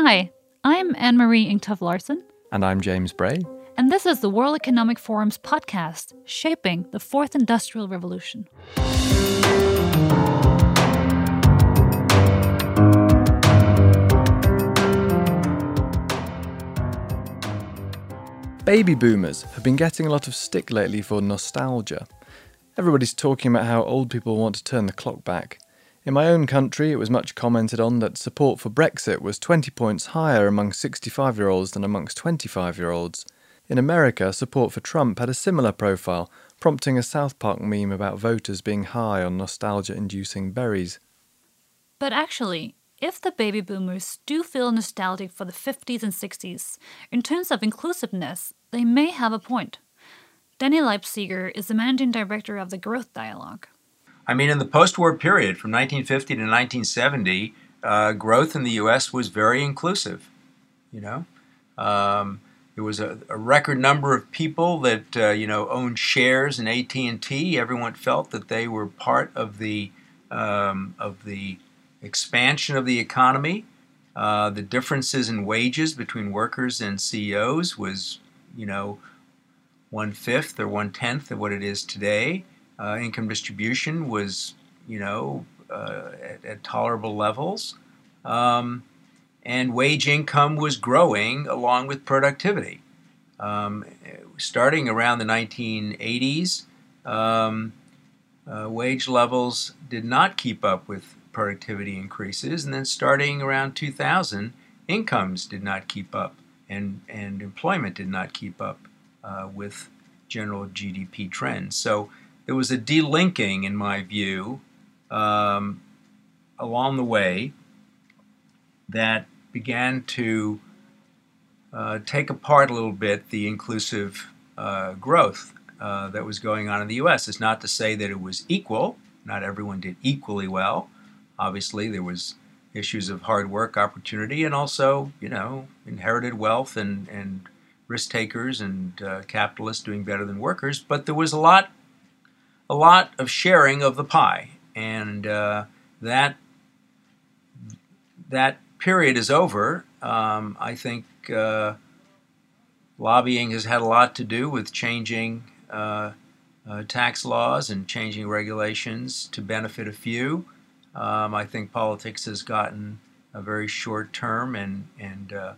Hi, I'm Anne Marie Engtoft Larsen. And I'm James Bray. And this is the World Economic Forum's podcast, Shaping the Fourth Industrial Revolution. Baby boomers have been getting a lot of stick lately for nostalgia. Everybody's talking about how old people want to turn the clock back. In my own country, it was much commented on that support for Brexit was 20 points higher among 65 year olds than amongst 25 year olds. In America, support for Trump had a similar profile, prompting a South Park meme about voters being high on nostalgia inducing berries. But actually, if the baby boomers do feel nostalgic for the 50s and 60s, in terms of inclusiveness, they may have a point. Danny Leipziger is the managing director of the Growth Dialogue. I mean, in the post war period from 1950 to 1970, uh, growth in the U.S. was very inclusive. You know, um, there was a, a, record number of people that uh, you know owned shares in AT&T. Everyone felt that they were part of the um, of the expansion of the economy. Uh, the differences in wages between workers and CEOs was, you know, one fifth or one tenth of what it is today. Uh, income distribution was, you know, uh, at, at, tolerable levels. Um, and wage income was growing along with productivity. Um, starting around the 1980s, um, uh, wage levels did not keep up with productivity increases. And then starting around 2000, incomes did not keep up and, and employment did not keep up uh, with general GDP trends. So there was a delinking, in my view, um, along the way that began to uh, take apart a little bit the inclusive uh, growth uh, that was going on in the U.S. It's not to say that it was equal. Not everyone did equally well, Obviously, there was issues of hard work opportunity and also, you know, inherited wealth and, and risk takers and uh, capitalists doing better than workers. But there was a lot, a lot of sharing of the pie, and uh, that that period is over. Um, I think uh, lobbying has had a lot to do with changing uh, uh, tax laws and changing regulations to benefit a few. Um, I think politics has gotten a very short term and and uh,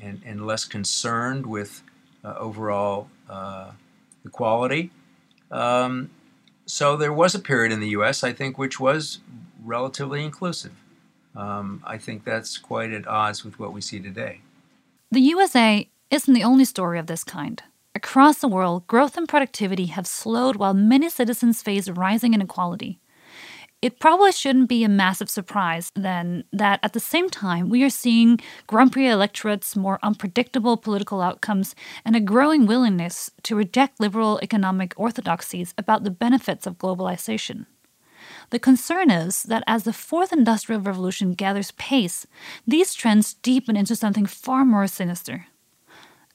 and, and, less concerned with uh, overall equality. Um, so there was a period in the U.S. I think which was relatively inclusive. Um, I think that's quite at odds with what we see today. The USA isn't the only story of this kind. Across the world, growth and productivity have slowed while many citizens face rising inequality. It probably shouldn't be a massive surprise then that at the same time we are seeing grumpier electorates, more unpredictable political outcomes, and a growing willingness to reject liberal economic orthodoxies about the benefits of globalization. The concern is that as the fourth industrial revolution gathers pace, these trends deepen into something far more sinister.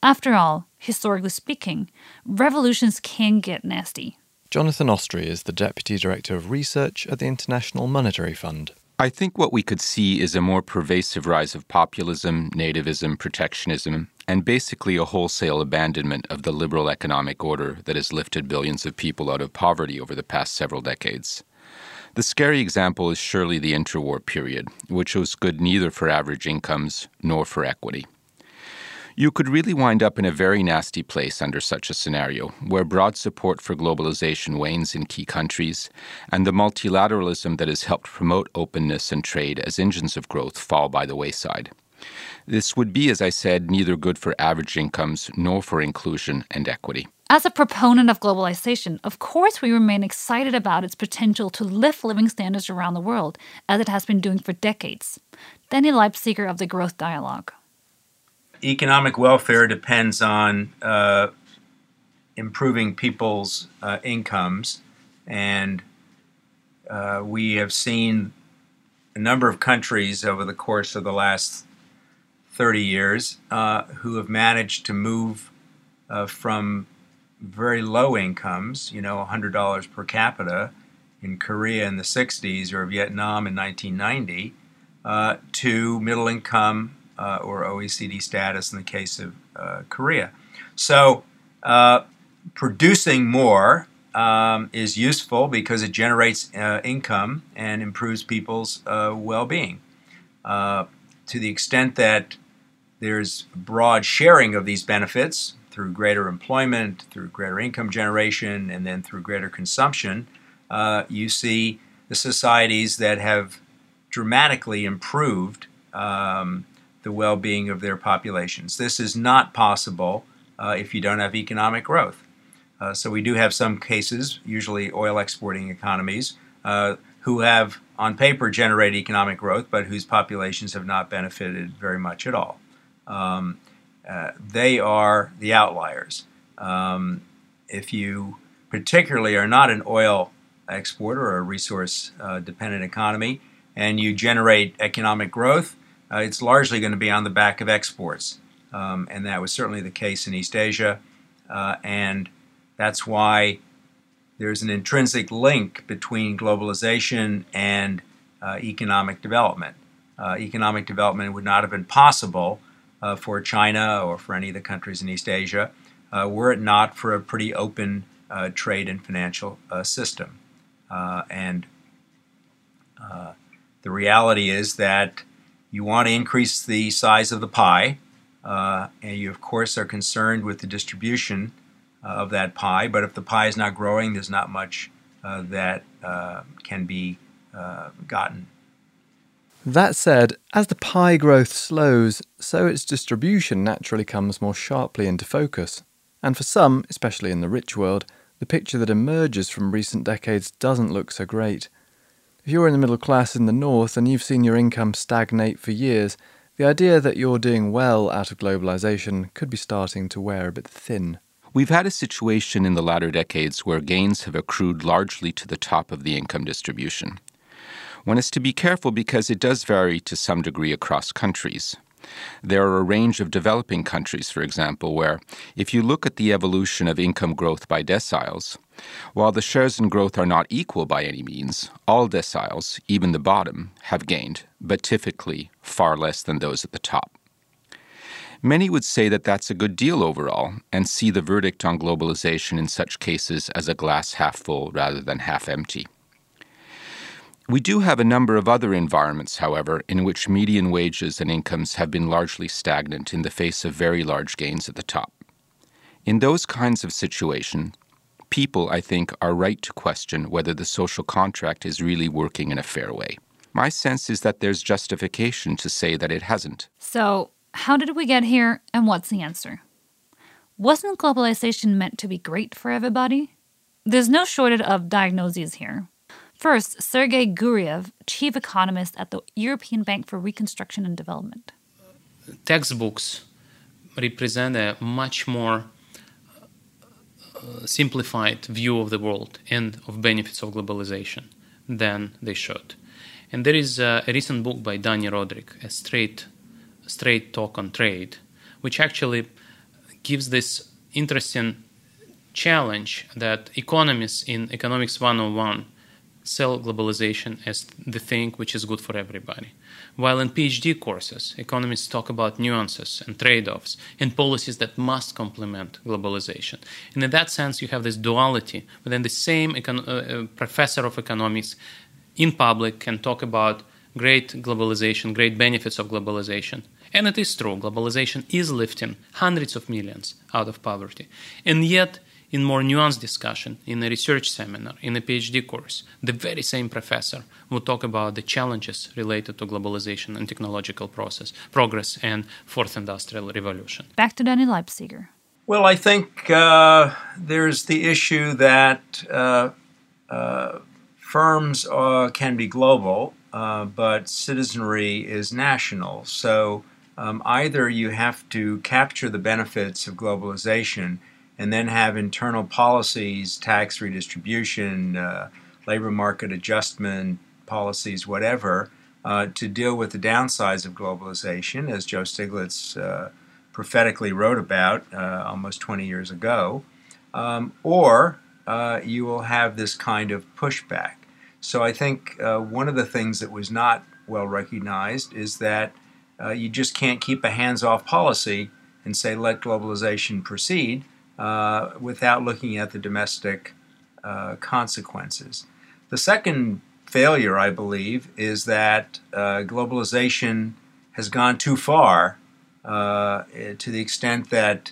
After all, historically speaking, revolutions can get nasty. Jonathan Ostry is the Deputy Director of Research at the International Monetary Fund. I think what we could see is a more pervasive rise of populism, nativism, protectionism, and basically a wholesale abandonment of the liberal economic order that has lifted billions of people out of poverty over the past several decades. The scary example is surely the interwar period, which was good neither for average incomes nor for equity. You could really wind up in a very nasty place under such a scenario, where broad support for globalization wanes in key countries, and the multilateralism that has helped promote openness and trade as engines of growth fall by the wayside. This would be, as I said, neither good for average incomes nor for inclusion and equity. As a proponent of globalization, of course, we remain excited about its potential to lift living standards around the world, as it has been doing for decades. Danny Leipziger of the Growth Dialogue economic welfare depends on uh, improving people's uh, incomes, and uh, we have seen a number of countries over the course of the last 30 years uh, who have managed to move uh, from very low incomes, you know, $100 per capita in Korea in the 60s or Vietnam in 1990, uh, to middle income uh, or OECD status in the case of uh, Korea. So, uh, producing more um, is useful because it generates uh, income and improves people's uh, well being. to the extent that there's broad sharing of these benefits through greater employment, through greater income generation, and then through greater consumption, you see the societies that have dramatically improved um, the well being of their populations. This is not possible uh, if you don't have economic growth. Uh, so we do have some cases, usually oil exporting economies, uh, who have on paper generated economic growth, but whose populations have not benefited very much at all. Um, uh, they are the outliers. Um, if you particularly are not an oil exporter or a resource uh, dependent economy and you generate economic growth, uh, it's largely going to be on the back of exports. Um, and that was certainly the case in East Asia. Uh, and that's why there's an intrinsic link between globalization and uh, economic development. Uh, economic development would not have been possible uh, for China or for any of the countries in East Asia uh, were it not for a pretty open trade and financial system. and the reality is that you want to increase the size of the pie, uh, and you, of course, are concerned with the distribution uh, of that pie. But if the pie is not growing, there's not much uh, that uh, can be gotten. That said, as the pie growth slows, so its distribution naturally comes more sharply into focus. And for some, especially in the rich world, the picture that emerges from recent decades doesn't look so great. If you're in the middle class in the north and you've seen your income stagnate for years, the idea that you're doing well out of globalization could be starting to wear a bit thin. We've had a situation in the latter decades where gains have accrued largely to the top of the income distribution. One is to be careful because it does vary to some degree across countries. There are a range of developing countries, for example, where, if you look at the evolution of income growth by deciles, while the shares in growth are not equal by any means, all deciles, even the bottom, have gained, but typically far less than those at the top. Many would say that that's a good deal overall and see the verdict on globalization in such cases as a glass half full rather than half empty. We do have a number of other environments, however, in which median wages and incomes have been largely stagnant in the face of very large gains at the top. In those kinds of situations, people, I think, are right to question whether the social contract is really working in a fair way. My sense is that there's justification to say that it hasn't. So, how did we get here, and what's the answer? Wasn't globalization meant to be great for everybody? There's no shortage of diagnoses here. First, Sergei Guriev, chief economist at the European Bank for Reconstruction and Development. Textbooks represent a much more uh, simplified view of the world and of benefits of globalization than they should. And there is a, recent book by Dani Rodrik, a straight, straight talk on trade, which actually gives this interesting challenge that economists in Economics 101 sell globalization as the thing which is good for everybody. While in PhD courses, economists talk about nuances and trade offs and policies that must complement globalization. And in that sense, you have this duality within the same econ- uh, uh, professor of economics in public can talk about great globalization, great benefits of globalization. And it is true, globalization is lifting hundreds of millions out of poverty. And yet, in more nuanced discussion, in a research seminar, in a PhD course, the very same professor would talk about the challenges related to globalization and technological process, progress and fourth industrial revolution. Back to Danny Leipziger. Well, I think uh, there's the issue that uh, uh, firms uh, can be global, uh, but citizenry is national. So um, either you have to capture the benefits of globalization and then have internal policies, tax redistribution, uh, labor market adjustment policies, whatever, uh, to deal with the downsides of globalization, as Joe Stiglitz uh, prophetically wrote about uh, almost 20 years ago, um, or uh, you will have this kind of pushback. So I think uh, one of the things that was not well recognized is that you just can't keep a hands off policy and say let globalization proceed uh, without looking at the domestic uh, consequences. The second failure, I believe, is that uh, globalization has gone too far uh, to the extent that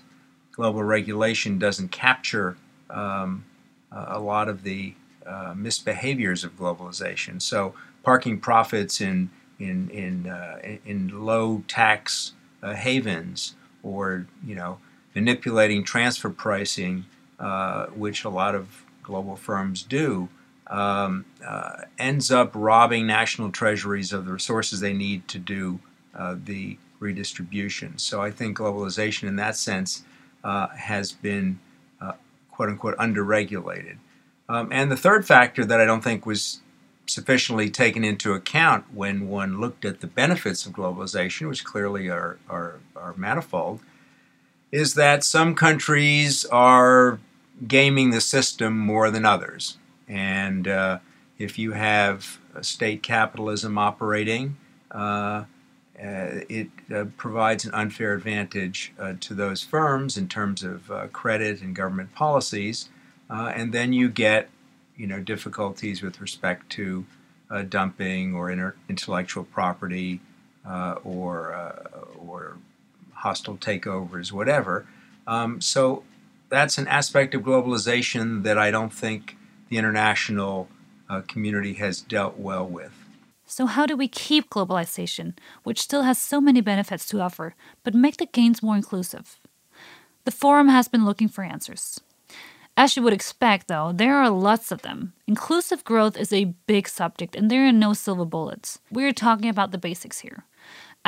global regulation doesn't capture um, a lot of the uh, misbehaviors of globalization. So, parking profits in in in uh, in low tax havens, or you know, manipulating transfer pricing, uh, which a lot of global firms do, um, uh, ends up robbing national treasuries of the resources they need to do uh, the redistribution. So I think globalization, in that sense, uh, has been quote unquote underregulated. Um, and the third factor that I don't think was sufficiently taken into account when one looked at the benefits of globalization, which clearly are, are, are manifold, is that some countries are gaming the system more than others. And uh, if you have state capitalism operating, uh, uh, it uh, provides an unfair advantage uh, to those firms in terms of uh, credit and government policies. and then you get you know difficulties with respect to uh, dumping or intellectual property uh, or uh, or hostile takeovers, whatever. Um, so that's an aspect of globalization that I don't think the international uh, community has dealt well with. So, how do we keep globalization, which still has so many benefits to offer, but make the gains more inclusive? The Forum has been looking for answers. As you would expect, though, there are lots of them. Inclusive growth is a big subject, and there are no silver bullets. We're talking about the basics here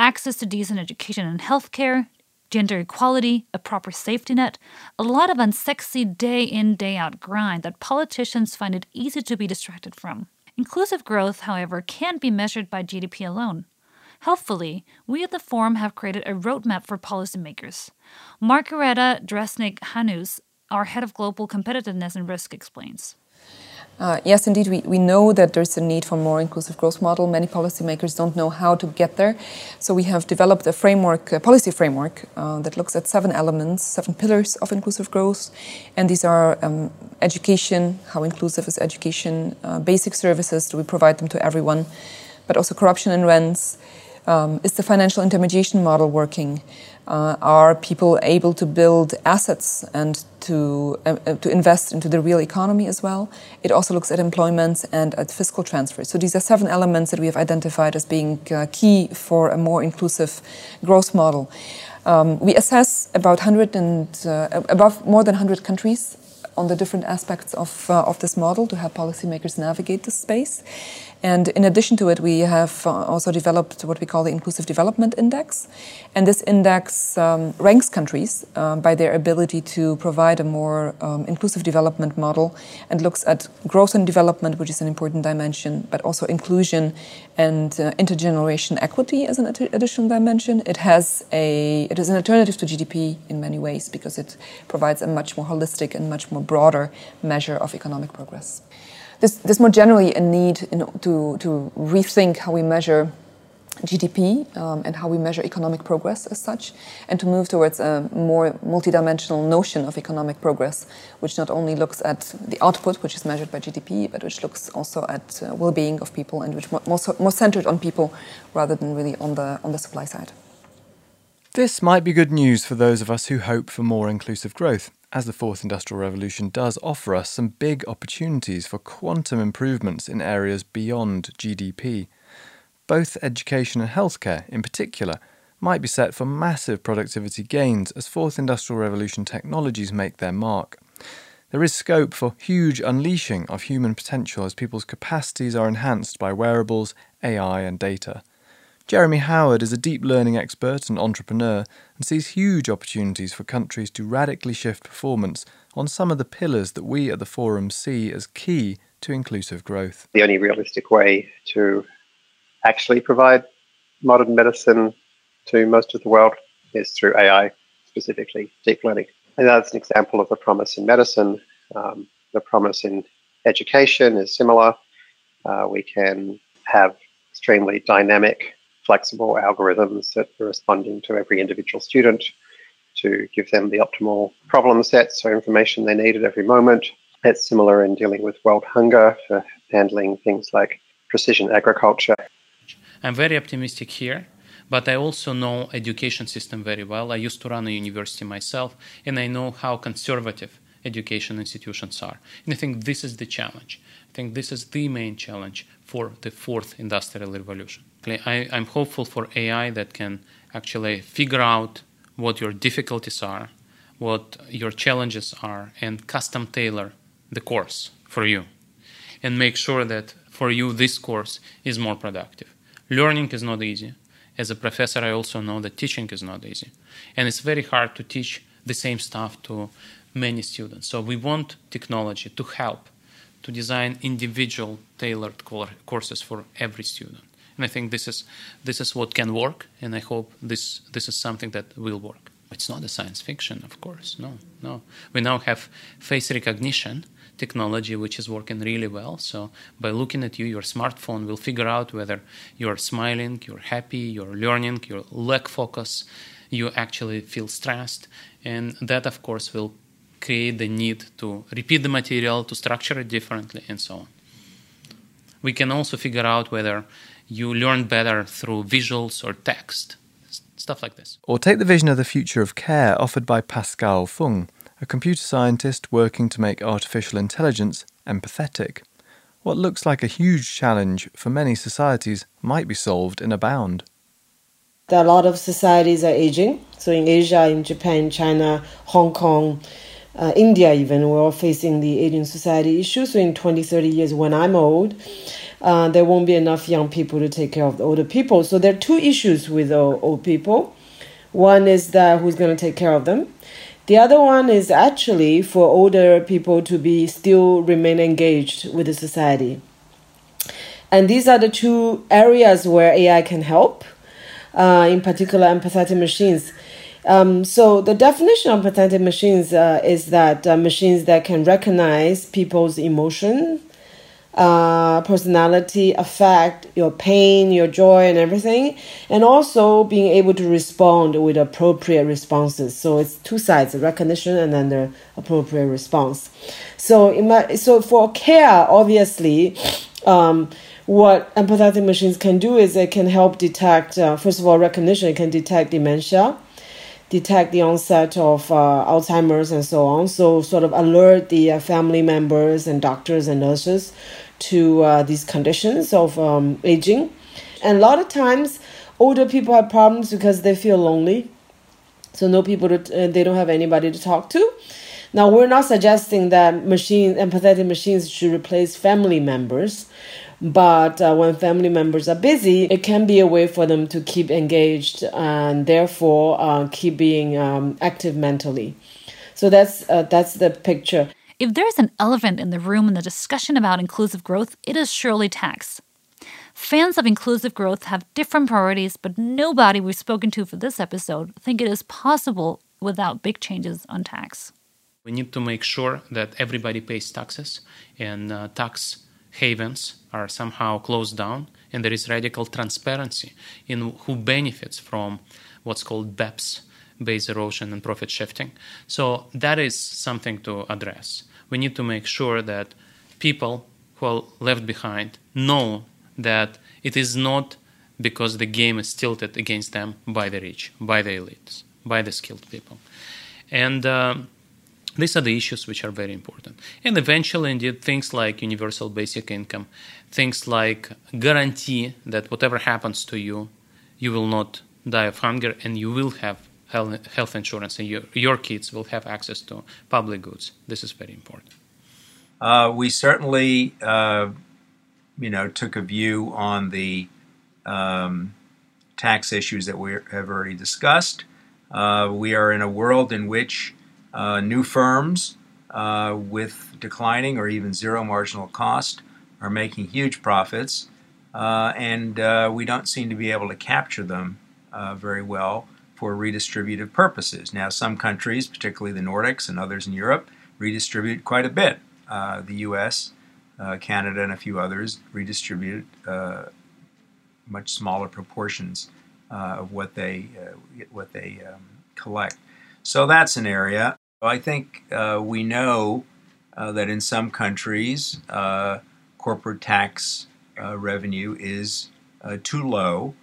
access to decent education and healthcare, gender equality, a proper safety net, a lot of unsexy day in, day out grind that politicians find it easy to be distracted from. Inclusive growth, however, can't be measured by GDP alone. Helpfully, we at the Forum have created a roadmap for policymakers. Margareta Drzeniek Hanouz our head of global competitiveness and risk explains. Uh, yes, indeed, we, we know that there's a need for more inclusive growth model. Many policymakers don't know how to get there. So we have developed a framework, a policy framework, uh, that looks at seven elements, seven pillars of inclusive growth. And these are um, education, how inclusive is education, uh, basic services, do we provide them to everyone, but also corruption and rents. Um, is the financial intermediation model working? Uh, are people able to build assets and to, uh, uh, to invest into the real economy as well? It also looks at employment and at fiscal transfers. So these are seven elements that we have identified as being uh, key for a more inclusive growth model. Um, we assess about 100 and uh, above more than 100 countries on the different aspects of, uh, of this model to help policymakers navigate this space. And in addition to it, we have uh, also developed what we call the Inclusive Development Index. And this index um, ranks countries um, by their ability to provide a more um, inclusive development model and looks at growth and development, which is an important dimension, but also inclusion and uh, intergeneration equity as an additional dimension. It has a it is an alternative to GDP in many ways because it provides a much more holistic and much more broader measure of economic progress there's, more generally a need in, to, to rethink how we measure GDP um, and how we measure economic progress as such, and to move towards a more multidimensional notion of economic progress, which not only looks at the output, which is measured by GDP, but which looks also at uh, well-being of people and which more, more, more centered on people rather than really on the on the supply side. This might be good news for those of us who hope for more inclusive growth as the fourth industrial revolution does offer us some big opportunities for quantum improvements in areas beyond GDP. Both education and healthcare, in particular, might be set for massive productivity gains as fourth industrial revolution technologies make their mark. There is scope for huge unleashing of human potential as people's capacities are enhanced by wearables, AI, and data. Jeremy Howard is a deep learning expert and entrepreneur and sees huge opportunities for countries to radically shift performance on some of the pillars that we at the Forum see as key to inclusive growth. The only realistic way to actually provide modern medicine to most of the world is through AI, specifically deep learning. And that's an example of the promise in medicine. Um, the promise in education is similar. Uh, we can have extremely dynamic flexible algorithms that are responding to every individual student to give them the optimal problem sets or information they need at every moment. It's similar in dealing with world hunger for handling things like precision agriculture. I'm very optimistic here, but I also know education system very well. I used to run a university myself, and I know how conservative education institutions are. And I think this is the challenge. I think this is the main challenge for the fourth industrial revolution. I, am hopeful for AI that can actually figure out what your difficulties are, what your challenges are, and custom tailor the course for you. And make sure that for you this course is more productive. Learning is not easy. As a professor, I also know that teaching is not easy. And it's very hard to teach the same stuff to many students. So we want technology to help to design individual tailored courses for every student. And I think this is this is what can work, and I hope this this is something that will work. It's not a science fiction, of course. No, no. We now have face recognition technology which is working really well. So by looking at you, your smartphone will figure out whether you're smiling, you're happy, you're learning, you lack focus, you actually feel stressed, and that of course will create the need to repeat the material, to structure it differently, and so on. We can also figure out whether you learn better through visuals or text, stuff like this. Or take the vision of the future of care offered by Pascale Fung, a computer scientist working to make artificial intelligence empathetic. What looks like a huge challenge for many societies might be solved in a bound. There are a lot of societies are aging. So in Asia, in Japan, China, Hong Kong, uh, India, even, we're all facing the aging society issue. So in 20, 30 years, when I'm old, uh, there won't be enough young people to take care of the older people. So there are two issues with old people. One is that who's going to take care of them. The other one is actually for older people to be still remain engaged with the society. And these are the two areas where AI can help, uh, in particular empathetic machines. Um, so the definition of empathetic machines uh, is that uh, machines that can recognize people's emotion, uh, personality, affect your pain, your joy, and everything, and also being able to respond with appropriate responses. So it's two sides: the recognition and then the appropriate response. So, my, so for care, obviously. Um, what empathetic machines can do is they can help detect, uh, first of all, recognition. It can detect dementia detect the onset of uh, Alzheimer's and so on. So, sort of alert the uh, family members and doctors and nurses to uh, these conditions of um, aging. And a lot of times, older people have problems because they feel lonely. So, no people, to, uh, they don't have anybody to talk to. Now, we're not suggesting that machine empathetic machines should replace family members, but uh, when family members are busy, it can be a way for them to keep engaged and therefore uh, keep being um, active mentally. So that's uh, that's the picture. If there's an elephant in the room in the discussion about inclusive growth, it is surely tax. Fans of inclusive growth have different priorities, but nobody we've spoken to for this episode think it is possible without big changes on tax. We need to make sure that everybody pays taxes and uh, tax havens are somehow closed down, and there is radical transparency in who benefits from what's called BEPS, base erosion and profit shifting. So that is something to address. We need to make sure that people who are left behind know that it is not because the game is tilted against them by the rich, by the elites, by the skilled people. And um, these are the issues which are very important. And eventually, indeed, things like universal basic income, things like guarantee that whatever happens to you, you will not die of hunger and you will have health insurance and your, your kids will have access to public goods. This is very important. Uh, we certainly, uh, you know, took a view on the um, tax issues that we have already discussed. Uh, we are in a world in which uh, new firms uh, with declining or even zero marginal cost are making huge profits, uh, and uh, we don't seem to be able to capture them uh, very well for redistributive purposes. Now, some countries, particularly the Nordics and others in Europe, redistribute quite a bit. the U.S., Canada, and a few others redistribute much smaller proportions uh, of what they uh, what they um, collect. So that's an area. I think uh, we know uh, that in some countries, uh, corporate tax uh, revenue is too low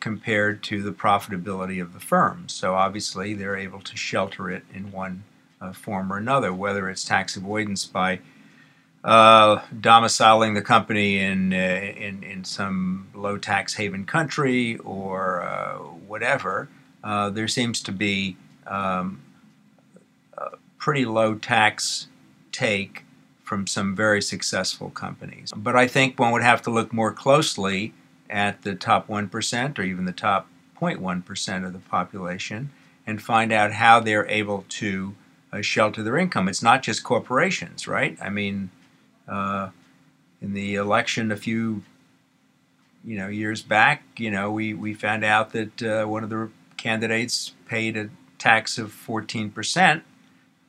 compared to the profitability of the firms. So obviously, they're able to shelter it in one form or another, whether it's tax avoidance by uh, domiciling the company in, uh, in, in some low tax haven country or uh, whatever, uh, there seems to be um, pretty low tax take from some very successful companies. But I think one would have to look more closely at the top 1% or even the top 0.1% of the population and find out how they're able to uh, shelter their income. It's not just corporations, right? I mean, uh, in the election a few you know years back, you know we we found out that uh, one of the candidates paid a tax of 14 percent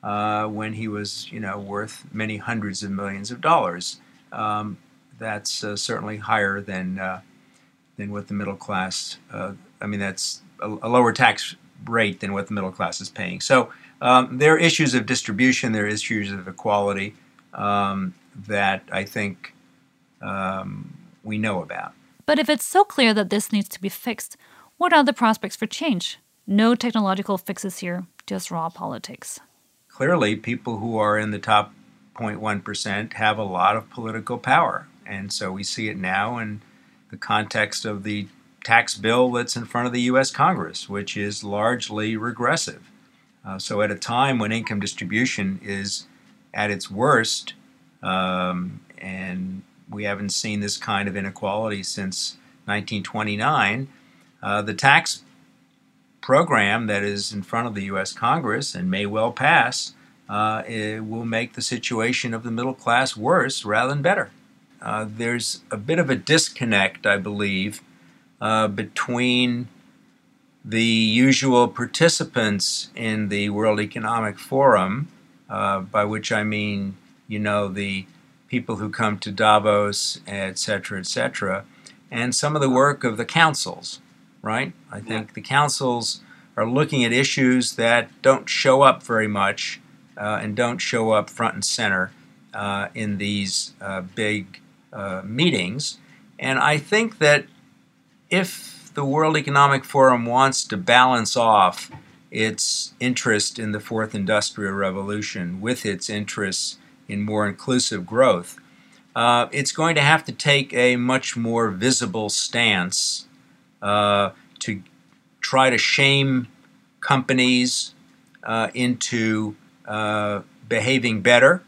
uh, when he was you know worth many hundreds of millions of dollars. Um, that's uh, certainly higher than uh, than what the middle class. Uh, I mean, that's a, a, lower tax rate than what the middle class is paying. So um, there are issues of distribution. There are issues of equality. Um, that I think um, we know about. But if it's so clear that this needs to be fixed, what are the prospects for change? No technological fixes here, just raw politics. Clearly, people who are in the top 0.1% have a lot of political power. And so we see it now in the context of the tax bill that's in front of the U.S. Congress, which is largely regressive. Uh, so, at a time when income distribution is at its worst, um, and we haven't seen this kind of inequality since 1929. Uh, the tax program that is in front of the U.S. Congress and may well pass uh, will make the situation of the middle class worse rather than better. Uh, there's a bit of a disconnect, I believe, uh, between the usual participants in the World Economic Forum, uh, by which I mean you know, the people who come to Davos, et cetera, et cetera, and some of the work of the councils, right? I think yeah. the councils are looking at issues that don't show up very much uh, and don't show up front and center uh, in these uh, big uh, meetings. And I think that if the World Economic Forum wants to balance off its interest in the fourth industrial revolution with its interests in more inclusive growth, uh, it's going to have to take a much more visible stance uh, to try to shame companies uh, into uh, behaving better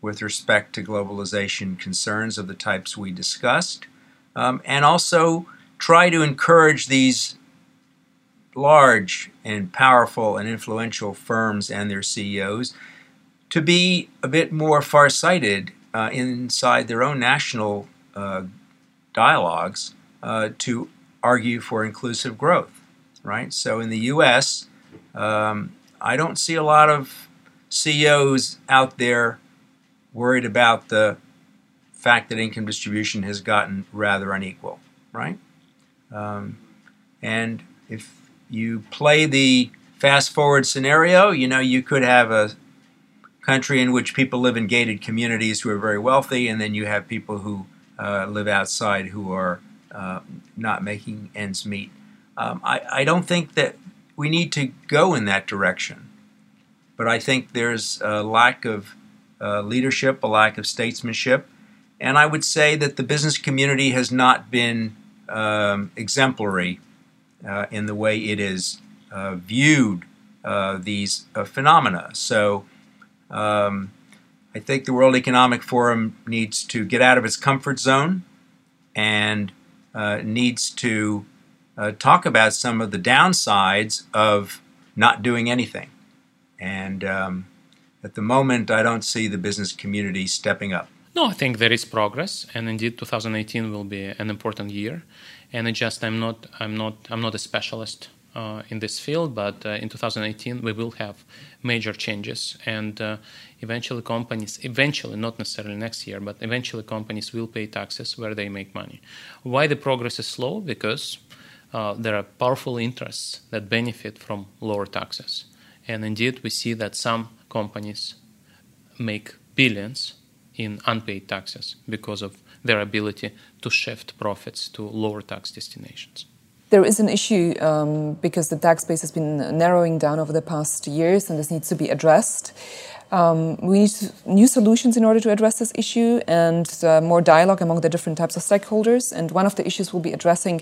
with respect to globalization concerns of the types we discussed, um, and also try to encourage these large and powerful and influential firms and their CEOs to be a bit more farsighted uh, inside their own national uh, dialogues uh, to argue for inclusive growth, right? So in the U.S., um, I don't see a lot of CEOs out there worried about the fact that income distribution has gotten rather unequal, right? Um, and if you play the fast forward scenario, you know, you could have a country in which people live in gated communities who are very wealthy, and then you have people who uh, live outside who are uh, not making ends meet. Um, I, I, don't think that we need to go in that direction, but I think there's a lack of uh, leadership, a lack of statesmanship, and I would say that the business community has not been um, exemplary uh, in the way it is uh, viewed uh, these phenomena. So um, I think the World Economic Forum needs to get out of its comfort zone and uh, needs to uh, talk about some of the downsides of not doing anything. And um, at the moment, I don't see the business community stepping up. No, I think there is progress, and indeed, 2018 will be an important year. And it just I'm not I'm not I'm not a specialist in this field, but uh, in 2018 we will have major changes, and uh, eventually companies, eventually not necessarily next year, but eventually companies will pay taxes where they make money. Why the progress is slow? Because uh, there are powerful interests that benefit from lower taxes, and indeed we see that some companies make billions in unpaid taxes because of their ability to shift profits to lower tax destinations. There is an issue um, because the tax base has been narrowing down over the past years, and this needs to be addressed. Um, we need new solutions in order to address this issue and uh, more dialogue among the different types of stakeholders. And one of the issues we'll be addressing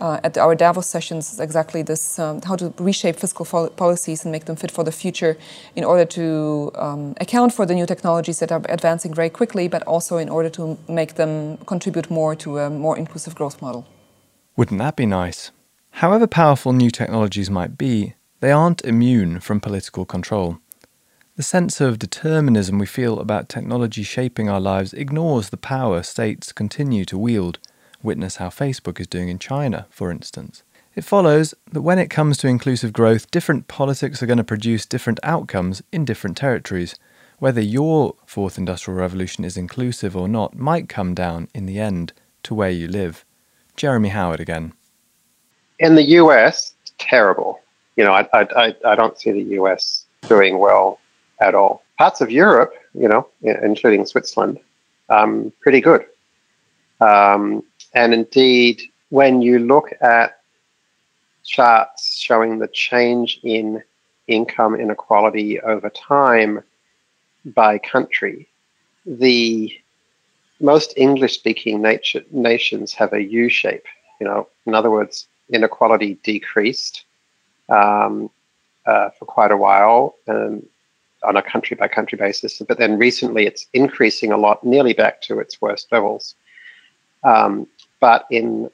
uh, at our Davos sessions is exactly this um, how to reshape fiscal policies and make them fit for the future in order to um, account for the new technologies that are advancing very quickly, but also in order to make them contribute more to a more inclusive growth model. Wouldn't that be nice? However powerful new technologies might be, they aren't immune from political control. The sense of determinism we feel about technology shaping our lives ignores the power states continue to wield. Witness how Facebook is doing in China, for instance. It follows that when it comes to inclusive growth, different politics are going to produce different outcomes in different territories. Whether your fourth industrial revolution is inclusive or not might come down, in the end, to where you live. Jeremy Howard again. In the US, terrible. You know, I, I, I don't see the US doing well at all. Parts of Europe, you know, including Switzerland, um, pretty good. Um, and indeed, when you look at charts showing the change in income inequality over time by country, the most English speaking nations have a U shape. You know, in other words, inequality decreased um, uh, for quite a while. And on a country by country basis. But then recently it's increasing a lot, nearly back to its worst levels. Um, but in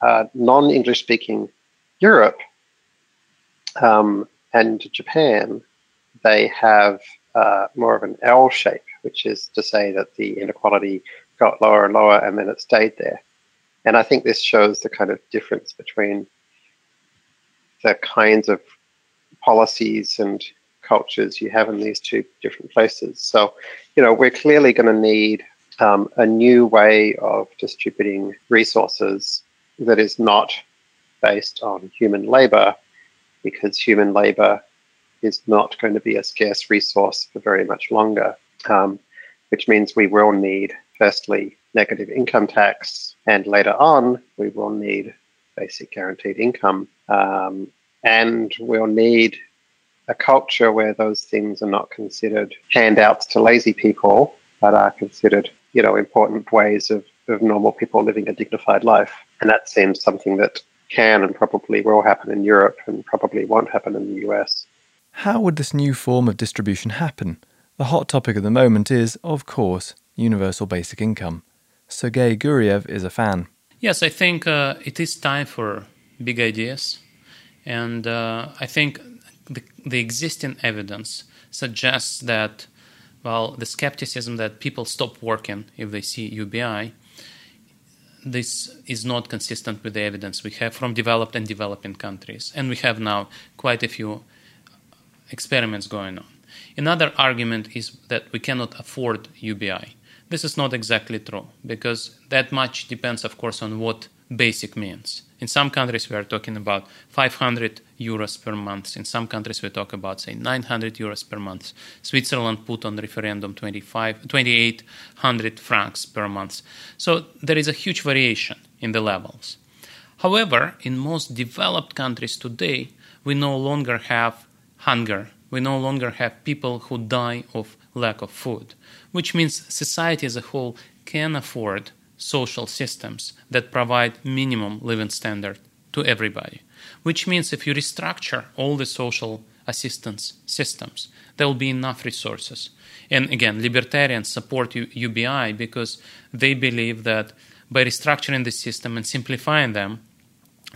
uh, non English speaking Europe um, and Japan, they have uh, more of an L shape, which is to say that the inequality got lower and lower and then it stayed there. And I think this shows the kind of difference between the kinds of policies and cultures you have in these two different places. So, you know, we're clearly going to need um, a new way of distributing resources that is not based on human labor, because human labor is not going to be a scarce resource for very much longer, um, which means we will need, firstly, negative income tax, and later on, we will need basic guaranteed income. Um, and we'll need a culture where those things are not considered handouts to lazy people, but are considered, you know, important ways of, of normal people living a dignified life. And that seems something that can and probably will happen in Europe and probably won't happen in the US. How would this new form of distribution happen? The hot topic at the moment is, of course, universal basic income. Sergei Guriev is a fan. Yes, I think uh, it is time for big ideas. And uh, I think the, the existing evidence suggests that, well, the skepticism that people stop working if they see UBI, this is not consistent with the evidence we have from developed and developing countries. And we have now quite a few experiments going on. Another argument is that we cannot afford UBI. This is not exactly true because that much depends, of course, on what basic means. In some countries, we are talking about 500 euros per month. In some countries, we talk about, say, 900 euros per month. Switzerland put on referendum 25, 2,800 francs per month. So there is a huge variation in the levels. However, in most developed countries today, we no longer have hunger. We no longer have people who die of lack of food, which means society as a whole can afford social systems that provide minimum living standard to everybody. Which means if you restructure all the social assistance systems, there will be enough resources. And again, libertarians support UBI because they believe that by restructuring the system and simplifying them,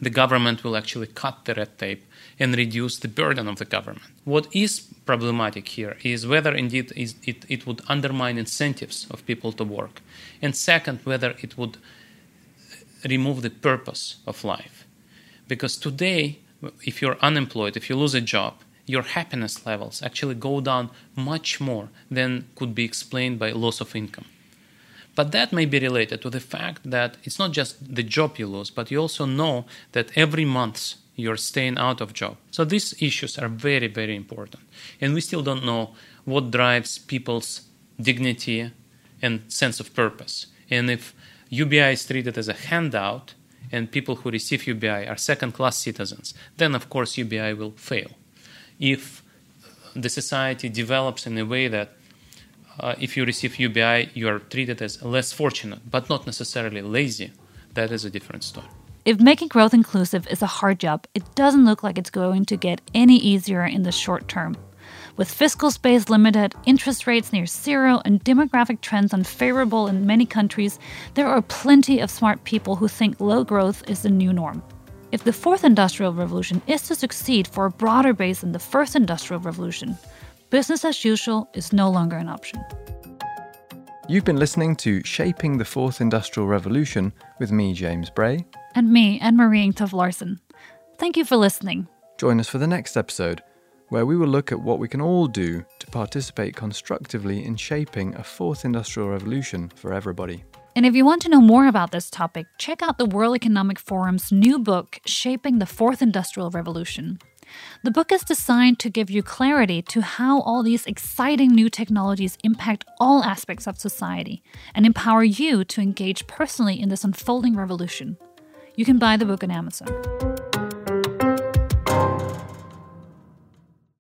the government will actually cut the red tape and reduce the burden of the government. What is problematic here is whether indeed it, it would undermine incentives of people to work, and second, whether it would remove the purpose of life. Because today, if you're unemployed, if you lose a job, your happiness levels actually go down much more than could be explained by loss of income. But that may be related to the fact that it's not just the job you lose, but you also know that every month you're staying out of job. So these issues are very, very important. And we still don't know what drives people's dignity and sense of purpose. And if UBI is treated as a handout and people who receive UBI are second class citizens, then of course UBI will fail. If the society develops in a way that uh, if you receive UBI, you are treated as less fortunate, but not necessarily lazy, that is a different story. If making growth inclusive is a hard job, it doesn't look like it's going to get any easier in the short term. With fiscal space limited, interest rates near zero, and demographic trends unfavorable in many countries, there are plenty of smart people who think low growth is the new norm. If the fourth industrial revolution is to succeed for a broader base than the first industrial revolution, business as usual is no longer an option. You've been listening to Shaping the Fourth Industrial Revolution with me, James Bray. And me, Anne Marie Engtoft Larsen. Thank you for listening. Join us for the next episode, where we will look at what we can all do to participate constructively in shaping a fourth industrial revolution for everybody. And if you want to know more about this topic, check out the World Economic Forum's new book, Shaping the Fourth Industrial Revolution. The book is designed to give you clarity to how all these exciting new technologies impact all aspects of society and empower you to engage personally in this unfolding revolution. You can buy the book on Amazon.